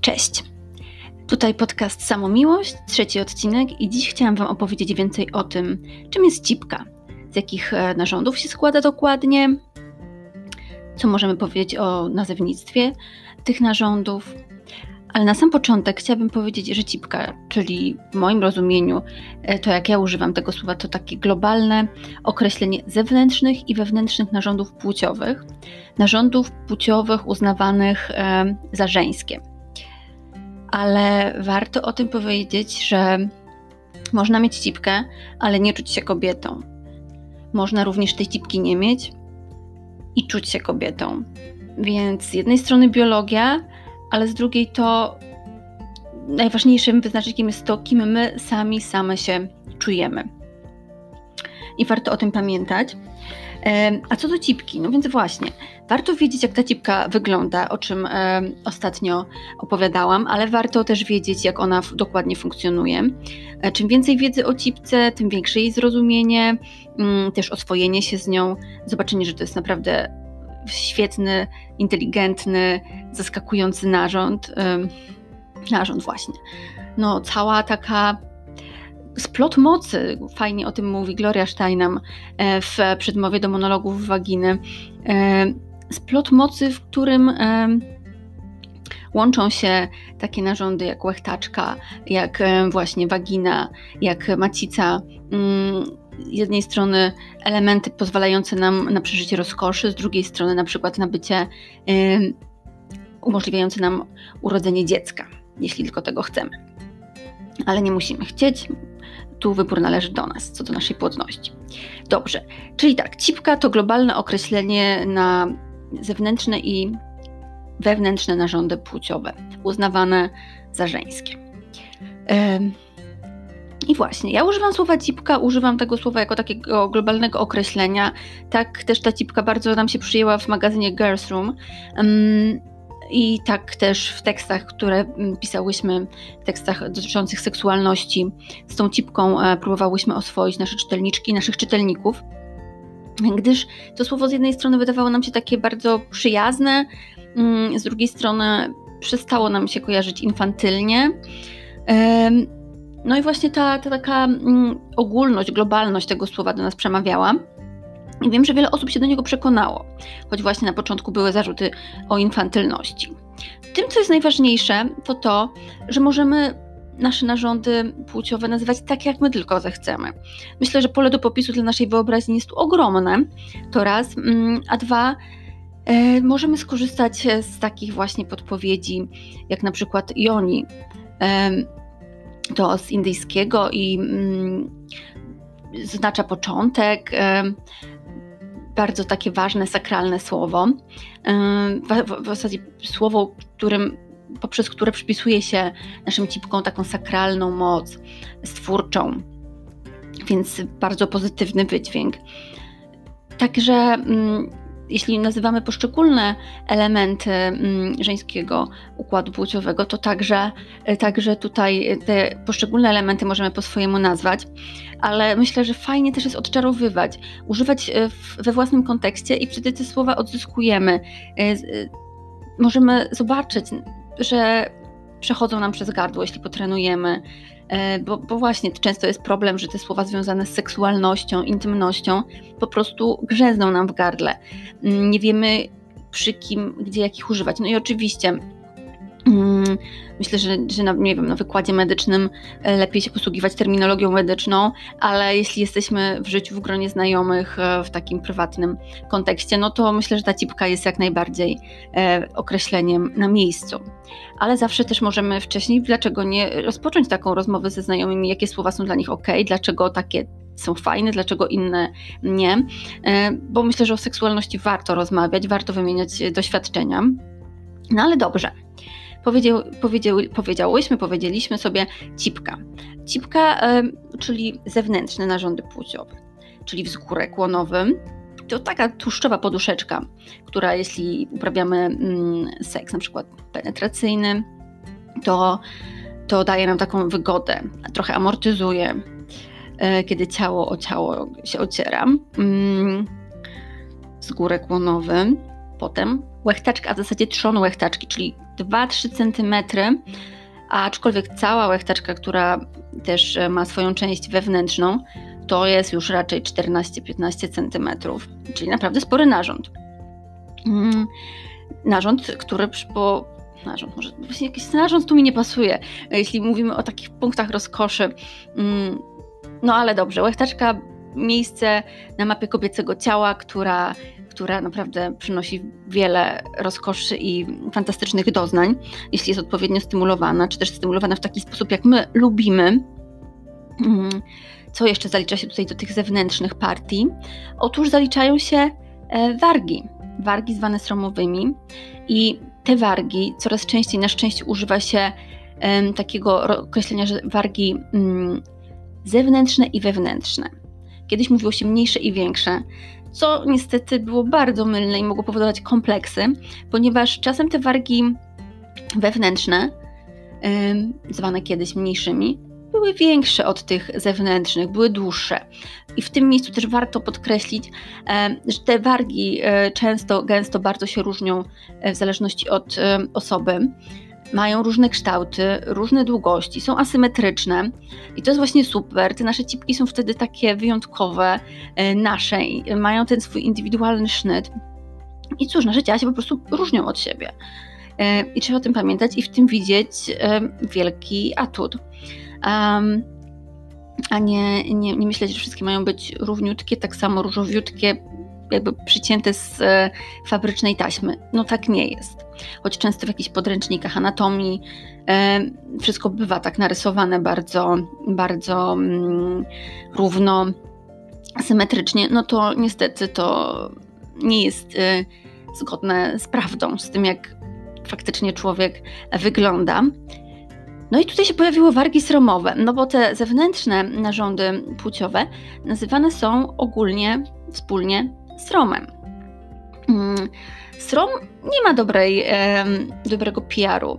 Cześć. Tutaj podcast Samomiłość, trzeci odcinek i dziś chciałam Wam opowiedzieć więcej o tym, czym jest cipka, z jakich e, narządów się składa dokładnie, co możemy powiedzieć o nazewnictwie tych narządów. Ale na sam początek chciałabym powiedzieć, że cipka, czyli w moim rozumieniu, e, to jak ja używam tego słowa, to takie globalne określenie zewnętrznych i wewnętrznych narządów płciowych, narządów płciowych uznawanych e, za żeńskie ale warto o tym powiedzieć, że można mieć cipkę, ale nie czuć się kobietą. Można również tej cipki nie mieć i czuć się kobietą. Więc z jednej strony biologia, ale z drugiej to najważniejszym wyznacznikiem jest to, kim my sami same się czujemy. I warto o tym pamiętać. A co do cipki, no więc właśnie, warto wiedzieć, jak ta cipka wygląda, o czym ostatnio opowiadałam, ale warto też wiedzieć, jak ona dokładnie funkcjonuje. E, czym więcej wiedzy o cipce, tym większe jej zrozumienie, mm, też oswojenie się z nią, zobaczenie, że to jest naprawdę świetny, inteligentny, zaskakujący narząd. Narząd, właśnie. No, cała taka splot mocy, fajnie o tym mówi Gloria Steinem e, w przedmowie do monologów waginy. E, splot mocy, w którym e, łączą się takie narządy jak łechtaczka, jak właśnie wagina, jak macica. Mm, z jednej strony elementy pozwalające nam na przeżycie rozkoszy, z drugiej strony na przykład na bycie umożliwiające nam urodzenie dziecka, jeśli tylko tego chcemy. Ale nie musimy chcieć, tu wybór należy do nas, co do naszej płodności. Dobrze, czyli tak, cipka to globalne określenie na zewnętrzne i wewnętrzne narządy płciowe, uznawane za żeńskie. I właśnie, ja używam słowa cipka, używam tego słowa jako takiego globalnego określenia. Tak też ta cipka bardzo nam się przyjęła w magazynie Girls Room. I tak też w tekstach, które mm, pisałyśmy, tekstach dotyczących seksualności, z tą cipką e, próbowałyśmy oswoić nasze czytelniczki, naszych czytelników, gdyż to słowo z jednej strony wydawało nam się takie bardzo przyjazne, mm, z drugiej strony przestało nam się kojarzyć infantylnie. No i właśnie ta, ta taka mm, ogólność, globalność tego słowa do nas przemawiała. I wiem, że wiele osób się do niego przekonało, choć właśnie na początku były zarzuty o infantylności. Tym, co jest najważniejsze, to to, że możemy nasze narządy płciowe nazywać tak, jak my tylko zechcemy. Myślę, że pole do popisu dla naszej wyobraźni jest tu ogromne, to raz, mm, a dwa, e, możemy skorzystać z takich właśnie podpowiedzi, jak na przykład Joni, to z indyjskiego i mm, znacza początek, bardzo takie ważne, sakralne słowo. W, w zasadzie słowo, którym, poprzez które przypisuje się naszym cipkom taką sakralną moc stwórczą, więc bardzo pozytywny wydźwięk. Także mm, jeśli nazywamy poszczególne elementy mm, żeńskiego układu płciowego, to także, e, także tutaj te poszczególne elementy możemy po swojemu nazwać, ale myślę, że fajnie też jest odczarowywać, używać e, we własnym kontekście i wtedy te słowa odzyskujemy. Możemy zobaczyć, że przechodzą nam przez gardło, jeśli potrenujemy, E, bo, bo, właśnie często jest problem, że te słowa związane z seksualnością, intymnością po prostu grzezną nam w gardle. Mm, nie wiemy przy kim, gdzie jakich używać. No i oczywiście myślę, że, że na, nie wiem, na wykładzie medycznym e, lepiej się posługiwać terminologią medyczną, ale jeśli jesteśmy w życiu w gronie znajomych, e, w takim prywatnym kontekście, no to myślę, że ta cipka jest jak najbardziej e, określeniem na miejscu. Ale zawsze też możemy wcześniej, dlaczego nie, rozpocząć taką rozmowę ze znajomymi, jakie słowa są dla nich ok, dlaczego takie są fajne, dlaczego inne nie, bo myślę, że o seksualności warto rozmawiać, warto wymieniać doświadczenia. No ale dobrze. Powiedział, powiedział, powiedziałyśmy, powiedzieliśmy sobie cipka. Cipka, czyli zewnętrzne narządy płciowe, czyli wzgórek łonowy. To taka tłuszczowa poduszeczka, która jeśli uprawiamy mm, seks na przykład penetracyjny, to, to daje nam taką wygodę, trochę amortyzuje, e, kiedy ciało o ciało się ociera. Mm, wzgórek łonowy. Potem łechtaczka, a w zasadzie trzon łechtaczki, czyli 2-3 cm, aczkolwiek cała łechtaczka, która też e, ma swoją część wewnętrzną, to jest już raczej 14-15 cm, czyli naprawdę spory narząd. Mm, narząd, który po narząd, może właśnie jakiś narząd tu mi nie pasuje, jeśli mówimy o takich punktach rozkoszy. Mm, no ale dobrze, łechtaczka miejsce na mapie kobiecego ciała, która, która naprawdę przynosi wiele rozkoszy i fantastycznych doznań, jeśli jest odpowiednio stymulowana, czy też stymulowana w taki sposób, jak my lubimy. Mm, co jeszcze zalicza się tutaj do tych zewnętrznych partii? Otóż zaliczają się e, wargi, wargi zwane sromowymi i te wargi coraz częściej na szczęście używa się takiego określenia, że wargi mm, zewnętrzne i wewnętrzne. Kiedyś mówiło się mniejsze i większe, co niestety było bardzo mylne i mogło powodować kompleksy, ponieważ czasem te wargi wewnętrzne, zwane kiedyś mniejszymi, były większe od tych zewnętrznych, były dłuższe. I w tym miejscu też warto podkreślić, że te wargi e, często, gęsto bardzo się różnią e, w zależności od osoby mają różne kształty, różne długości, są asymetryczne i to jest właśnie super. Te nasze cipki są wtedy takie wyjątkowe, e, nasze, mają ten swój indywidualny sznyt. I cóż, nasze ciała się po prostu różnią od siebie. E, I trzeba o tym pamiętać i w tym widzieć e, wielki atut. Um, a nie, nie, nie myśleć, że wszystkie mają być równiutkie, tak samo różowiutkie, jakby przycięte z e, fabrycznej taśmy. No tak nie jest. Choć często w jakichś podręcznikach anatomii e, wszystko bywa tak narysowane bardzo, bardzo mm, równo, symetrycznie, no to niestety to nie jest e, zgodne z prawdą, z tym jak faktycznie człowiek wygląda. No i tutaj się pojawiły wargi sromowe, no bo te zewnętrzne narządy płciowe nazywane są ogólnie, wspólnie sromem. Mm, srom nie ma dobrej, dobrego PR-u.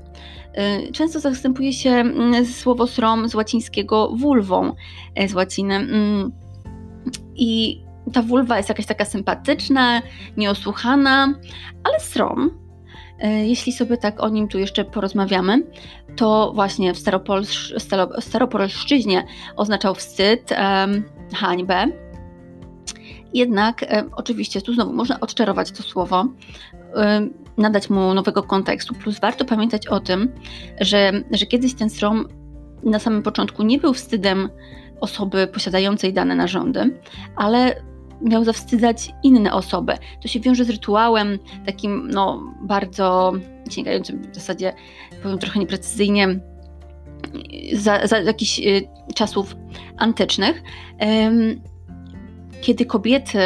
Y, często zastępuje się mm, słowo srom z łacińskiego vulwą, e, z łaciny. Mm, I ta vulwa jest jakaś taka sympatyczna, nieosłuchana, ale srom, e, jeśli sobie tak o nim tu jeszcze porozmawiamy, to właśnie w staropolsz, staropolszczyźnie oznaczał wstyd, hańbę, jednak e, oczywiście tu znowu można odczarować to słowo, e, nadać mu nowego kontekstu, plus warto pamiętać o tym, że, że kiedyś ten strom na samym początku nie był wstydem osoby posiadającej dane narządy, ale miał zawstydzać inne osoby. To się wiąże z rytuałem takim no, bardzo sięgającym w zasadzie, powiem trochę nieprecyzyjnie, za, za jakichś y, czasów antycznych kiedy kobiety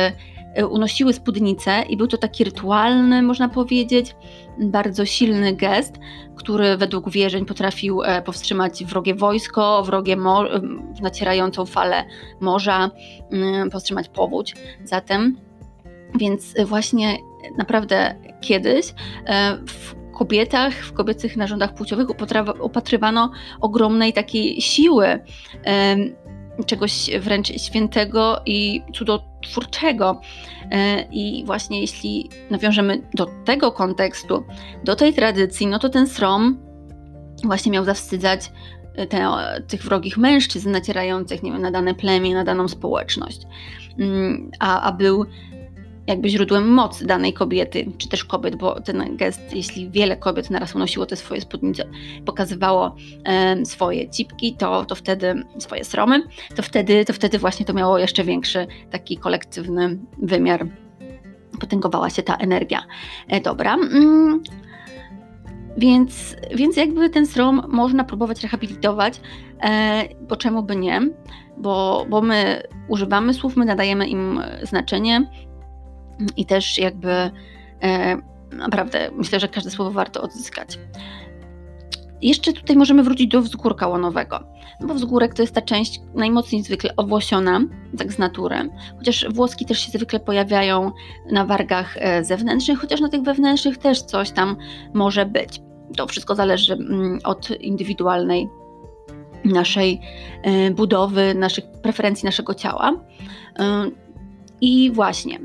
e, unosiły spódnicę i był to taki rytualny, można powiedzieć, bardzo silny gest, który według wierzeń potrafił e, powstrzymać wrogie wojsko, wrogie nacierającą falę morza, mm, powstrzymać powódź. Zatem, więc właśnie naprawdę kiedyś e, w kobietach, w kobiecych narządach płciowych upatrywano ogromnej takiej siły czegoś wręcz świętego i cudotwórczego. E, I właśnie jeśli nawiążemy do tego kontekstu, do tej tradycji, no to ten srom właśnie miał zawstydzać e, te, tych wrogich mężczyzn nacierających nie wiem, na dane plemię, na daną społeczność. Mm, a, a był jakby źródłem mocy danej kobiety, czy też kobiet, bo ten gest, jeśli wiele kobiet naraz unosiło te swoje spódnice, pokazywało e, swoje cipki, to, to wtedy swoje sromy, to wtedy, to wtedy właśnie to miało jeszcze większy taki kolektywny wymiar. Potęgowała się ta energia. E, dobra. Mm. Więc, więc jakby ten srom można próbować rehabilitować, e, bo czemu by nie? Bo, bo my używamy słów, my nadajemy im znaczenie, i też jakby e, naprawdę myślę, że każde słowo warto odzyskać. Jeszcze tutaj możemy wrócić do wzgórka łonowego, no bo wzgórek to jest ta część najmocniej zwykle owłosiona, tak z natury, chociaż włoski też się zwykle pojawiają na wargach e, zewnętrznych, chociaż na tych wewnętrznych też coś tam może być. To wszystko zależy mm, od indywidualnej naszej e, budowy, naszych preferencji naszego ciała. I właśnie,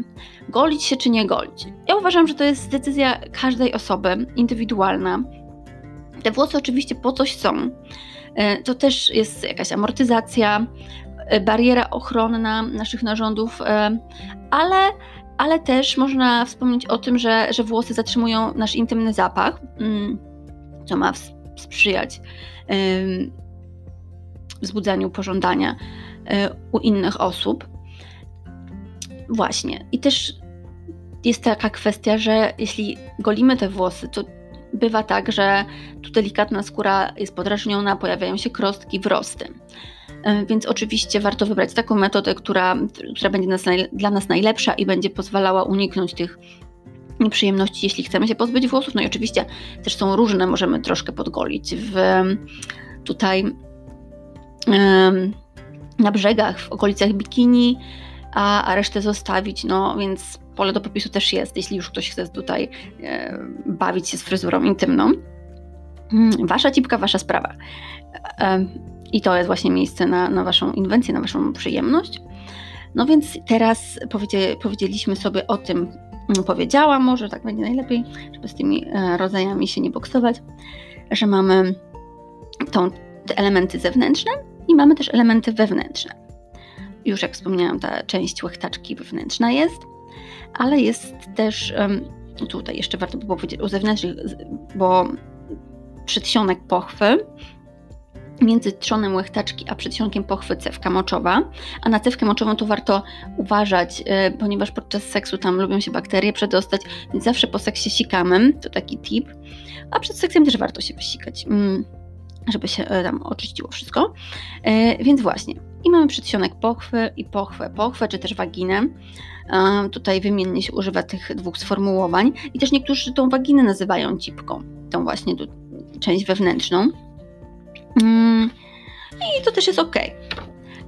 golić się czy nie golić. Ja uważam, że to jest decyzja każdej osoby, indywidualna. Te włosy oczywiście po coś są. E, to też jest jakaś amortyzacja, e, bariera ochronna naszych narządów, e, ale, ale też można wspomnieć o tym, że, że włosy zatrzymują nasz intymny zapach, mm, co ma sprzyjać wzbudzaniu pożądania u innych osób. Właśnie. I też jest taka kwestia, że jeśli golimy te włosy, to bywa tak, że tu delikatna skóra jest podrażniona, pojawiają się krostki, wrosty. E, więc oczywiście warto wybrać taką metodę, która, która będzie nas, dla nas najlepsza i będzie pozwalała uniknąć tych nieprzyjemności, jeśli chcemy się pozbyć włosów. No i oczywiście też są różne, możemy troszkę podgolić w tutaj na brzegach, w okolicach bikini, a, a resztę zostawić, no więc pole do popisu też jest, jeśli już ktoś chce tutaj e, bawić się z fryzurą intymną. Mm, wasza cipka, wasza sprawa. E, I to jest właśnie miejsce na, na waszą inwencję, na waszą przyjemność. No więc teraz powiedzie, powiedzieliśmy sobie o tym, mm, powiedziałam, może tak będzie najlepiej, żeby z tymi e, rodzajami się nie boksować, że mamy tą, te elementy zewnętrzne i mamy też elementy wewnętrzne. Już jak wspomniałam, ta część łechtaczki wewnętrzna jest ale jest też tutaj jeszcze warto by było powiedzieć o zewnętrznych, bo przedsionek pochwy. Między trzonem łechtaczki a przedsionkiem pochwy cewka moczowa, a na cewkę moczową to warto uważać, e, ponieważ podczas seksu tam lubią się bakterie przedostać, więc zawsze po seksie sikamy, to taki tip, a przed seksem też warto się wysikać, mm, żeby się e, tam oczyściło wszystko, e, więc właśnie, i mamy przedsionek pochwy i pochwę, pochwę czy też waginę, Tutaj wymiennie się używa tych dwóch sformułowań i też niektórzy tą waginę nazywają cipką, tą właśnie część wewnętrzną. Mm, I to też jest ok.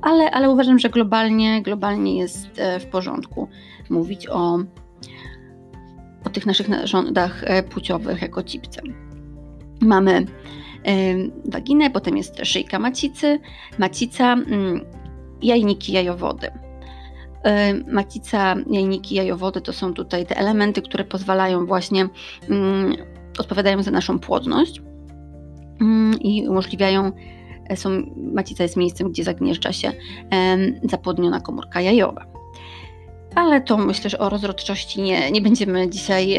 Ale, ale uważam, że globalnie, globalnie jest e, w porządku mówić o, o tych naszych narządach e, płciowych jako cipce. Mamy e, waginę, potem jest szyjka macicy, macica, mm, jajniki jajowody. Macica, jajniki, jajowody to są tutaj te elementy, które pozwalają właśnie, mm, odpowiadają za naszą płodność mm, i umożliwiają, e, są, macica jest miejscem, gdzie zagnieżdża się zapłodniona komórka jajowa. Ale to myślę, że o rozrodczości nie, nie będziemy dzisiaj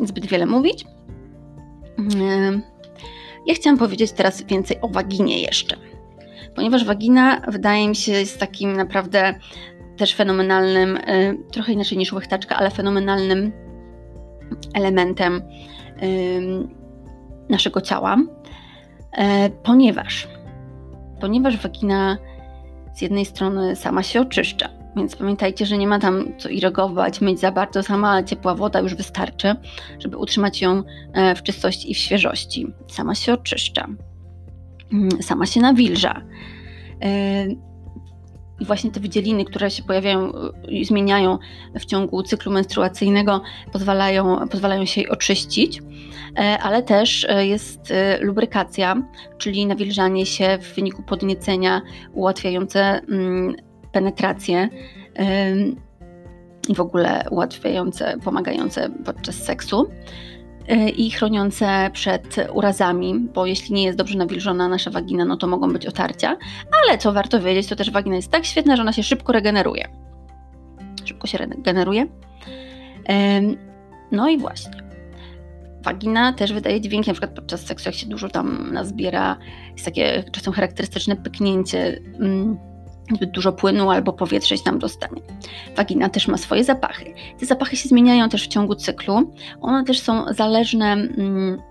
zbyt wiele mówić. Ja chciałam powiedzieć teraz więcej o waginie jeszcze ponieważ wagina wydaje mi się jest takim naprawdę też fenomenalnym, y, trochę inaczej niż łechtaczka, ale fenomenalnym elementem naszego ciała, e, ponieważ, ponieważ wagina z jednej strony sama się oczyszcza, więc pamiętajcie, że nie ma tam co irygować, myć za bardzo, sama ciepła woda już wystarczy, żeby utrzymać ją e, w czystości i w świeżości. Sama się oczyszcza, mm, sama się nawilża. E, i właśnie te wydzieliny, które się pojawiają i zmieniają w ciągu cyklu menstruacyjnego, pozwalają, pozwalają się jej oczyścić, e, ale też e, jest e, lubrykacja, czyli nawilżanie się w wyniku podniecenia ułatwiające mm, penetrację i w ogóle ułatwiające, pomagające podczas seksu. Y, i chroniące przed urazami, bo jeśli nie jest dobrze nawilżona nasza wagina, no to mogą być otarcia. Ale co warto wiedzieć, to też wagina jest tak świetna, że ona się szybko regeneruje. Szybko się regeneruje. No i właśnie. Wagina też wydaje dźwięki, na przykład podczas seksu, jak się dużo tam nazbiera, jest takie czasem charakterystyczne pyknięcie mm, zbyt dużo płynu albo powietrze się tam dostanie. Wagina też ma swoje zapachy. Te zapachy się zmieniają też w ciągu cyklu. One też są zależne mm,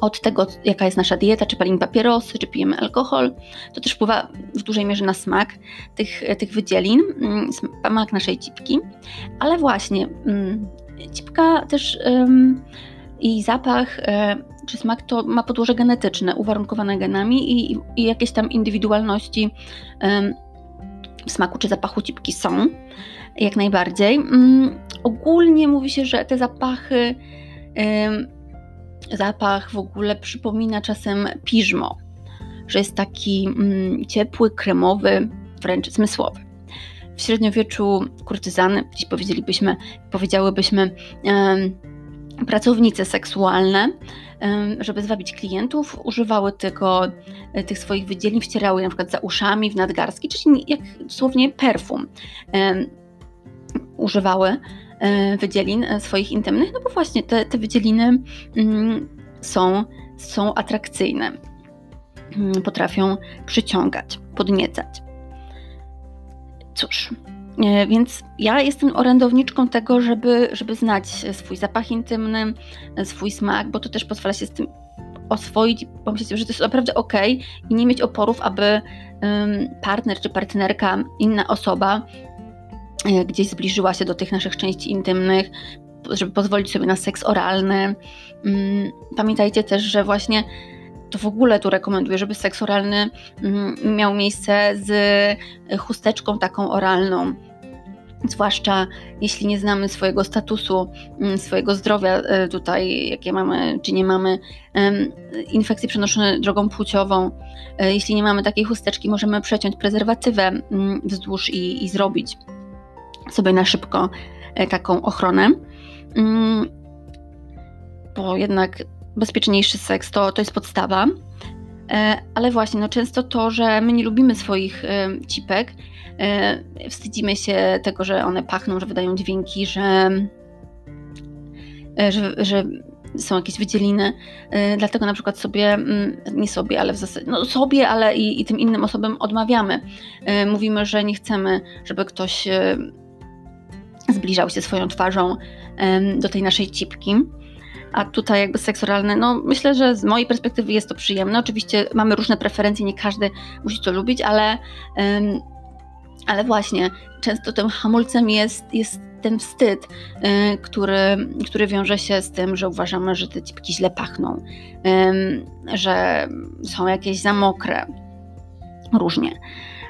od tego, jaka jest nasza dieta, czy palimy papierosy, czy pijemy alkohol. To też wpływa w dużej mierze na smak tych, tych wydzielin, mm, smak naszej cipki. Ale właśnie, mm, cipka też i zapach e, czy smak to ma podłoże genetyczne, uwarunkowane genami i, i jakieś tam indywidualności w smaku czy zapachu cipki są, jak najbardziej. Mm, ogólnie mówi się, że te zapachy, zapach w ogóle przypomina czasem piżmo, że jest taki mm, ciepły, kremowy, wręcz zmysłowy. W średniowieczu kurtyzany, dziś powiedzielibyśmy, powiedziałybyśmy, pracownice seksualne, żeby zwabić klientów, używały tego, e, tych swoich wydzielin, wcierały je na przykład za uszami, w nadgarstki, czyli jak dosłownie perfum używały e, wydzielin e, swoich intymnych, no bo właśnie te, te wydzieliny mm, są, są atrakcyjne, mm, potrafią przyciągać, podniecać. Cóż, więc ja jestem orędowniczką tego, żeby, żeby znać swój zapach intymny, swój smak, bo to też pozwala się z tym oswoić i pomyśleć, że to jest naprawdę ok i nie mieć oporów, aby partner czy partnerka, inna osoba e, gdzieś zbliżyła się do tych naszych części intymnych, żeby pozwolić sobie na seks oralny. Mm, pamiętajcie też, że właśnie to w ogóle tu rekomenduję, żeby seks oralny mm, miał miejsce z chusteczką taką oralną zwłaszcza jeśli nie znamy swojego statusu, mm, swojego zdrowia e, tutaj, jakie mamy czy nie mamy, infekcji przenoszone drogą płciową. E, jeśli nie mamy takiej chusteczki, możemy przeciąć prezerwatywę mm, wzdłuż i, i zrobić sobie na szybko e, taką ochronę. Mm, bo jednak bezpieczniejszy seks to, to jest podstawa. Ale właśnie, no często to, że my nie lubimy swoich cipek, E, wstydzimy się tego, że one pachną, że wydają dźwięki, że, e, że, że są jakieś wydzieliny. E, dlatego na przykład sobie, mm, nie sobie, ale w zasadzie, no sobie, ale i, i tym innym osobom odmawiamy. Mówimy, że nie chcemy, żeby ktoś zbliżał się swoją twarzą do tej naszej cipki. A tutaj jakby seks oralny, no myślę, że z mojej perspektywy jest to przyjemne. Oczywiście mamy różne preferencje, nie każdy musi to lubić, ale ale właśnie, często tym hamulcem jest, jest ten wstyd, y, który, który wiąże się z tym, że uważamy, że te cipki źle pachną, że są jakieś za mokre, różnie.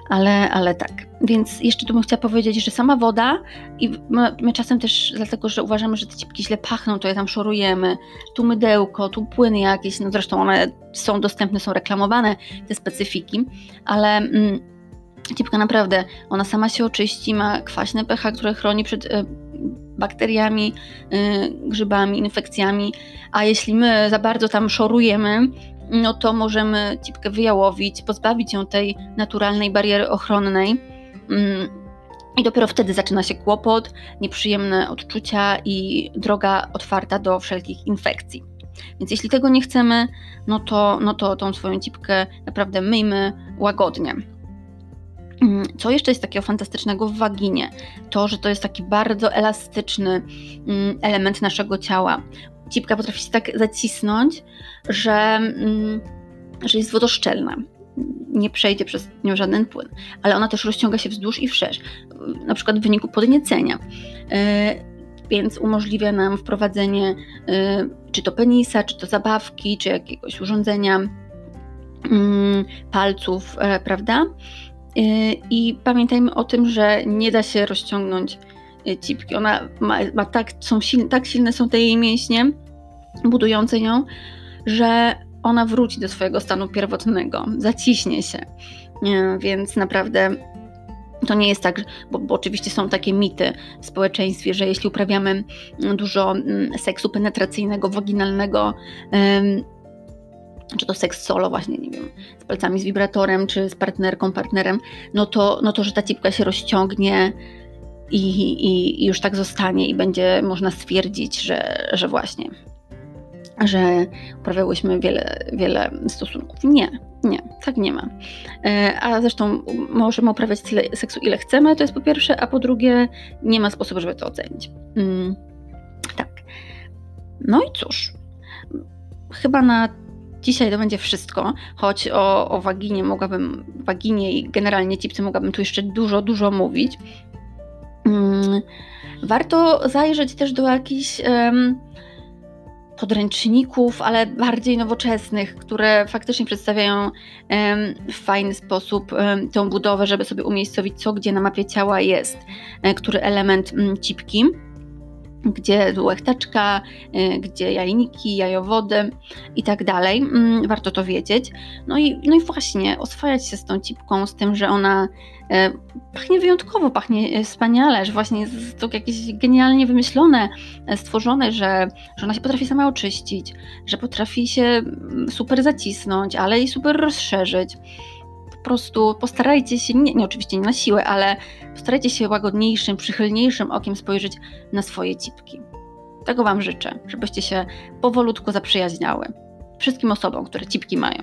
Ale, ale tak. Więc jeszcze tu bym chciała powiedzieć, że sama woda i my, my, czasem też dlatego, że uważamy, że te cipki źle pachną, to je tam szorujemy, tu mydełko, tu płyny jakieś, no zresztą one są dostępne, są reklamowane, te specyfiki, ale... Mm, naprawdę, ona sama się oczyści, ma kwaśne pH, które chroni przed y, bakteriami, y, grzybami, infekcjami, a jeśli my za bardzo tam szorujemy, no to możemy cipkę wyjałowić, pozbawić ją tej naturalnej bariery ochronnej. Mm, I dopiero wtedy zaczyna się kłopot, nieprzyjemne odczucia i droga otwarta do wszelkich infekcji. Więc jeśli tego nie chcemy, no to, no to tą swoją cipkę naprawdę myjmy łagodnie. Mm, co jeszcze jest takiego fantastycznego w waginie? To, że to jest taki bardzo elastyczny mm, element naszego ciała. Cipka potrafi się tak zacisnąć, że, mm, że jest wodoszczelna. Nie przejdzie przez nią żaden płyn, ale ona też rozciąga się wzdłuż i wszerz, na przykład w wyniku podniecenia. Y, więc umożliwia nam wprowadzenie y, czy to penisa, czy to zabawki, czy jakiegoś urządzenia palców, e, prawda? Y, I pamiętajmy o tym, że nie da się rozciągnąć cipki. Ona ma, ma tak, są silne, tak silne są te jej mięśnie budujące ją, że ona wróci do swojego stanu pierwotnego, zaciśnie się. Więc naprawdę to nie jest tak, bo, bo, oczywiście są takie mity w społeczeństwie, że jeśli uprawiamy dużo mm, seksu penetracyjnego, waginalnego, czy to seks solo właśnie, nie wiem, z palcami z wibratorem, czy z partnerką, partnerem, no to, no to że ta cipka się rozciągnie i, i, już tak zostanie i będzie można stwierdzić, że, że właśnie, że uprawiałyśmy wiele, wiele stosunków. Nie, nie, tak nie ma. E, a zresztą możemy uprawiać tyle seksu, ile chcemy, to jest po pierwsze, a po drugie, nie ma sposobu, żeby to ocenić. Mm, tak. No i cóż, chyba na Dzisiaj to będzie wszystko, choć o, o waginie mogłabym, waginie i generalnie cipce mogłabym tu jeszcze dużo, dużo mówić. Hmm, warto zajrzeć też do jakichś podręczników, ale bardziej nowoczesnych, które faktycznie przedstawiają w fajny sposób tą budowę, żeby sobie umiejscowić, co gdzie na mapie ciała jest, um, który element mm, cipki. Gdzie łechteczka, y, gdzie jajniki, jajowody i tak dalej. Mm, warto to wiedzieć. No i, no i właśnie oswajać się z tą cipką, z tym, że ona e, pachnie wyjątkowo, pachnie e, wspaniale, że właśnie jest to jakieś genialnie wymyślone, stworzone, że, że ona się potrafi sama oczyścić, że potrafi się mm, super zacisnąć, ale i super rozszerzyć po prostu postarajcie się, nie, nie oczywiście nie na siłę, ale postarajcie się łagodniejszym, przychylniejszym okiem spojrzeć na swoje cipki. Tego Wam życzę, żebyście się powolutku zaprzyjaźniały. Wszystkim osobom, które cipki mają.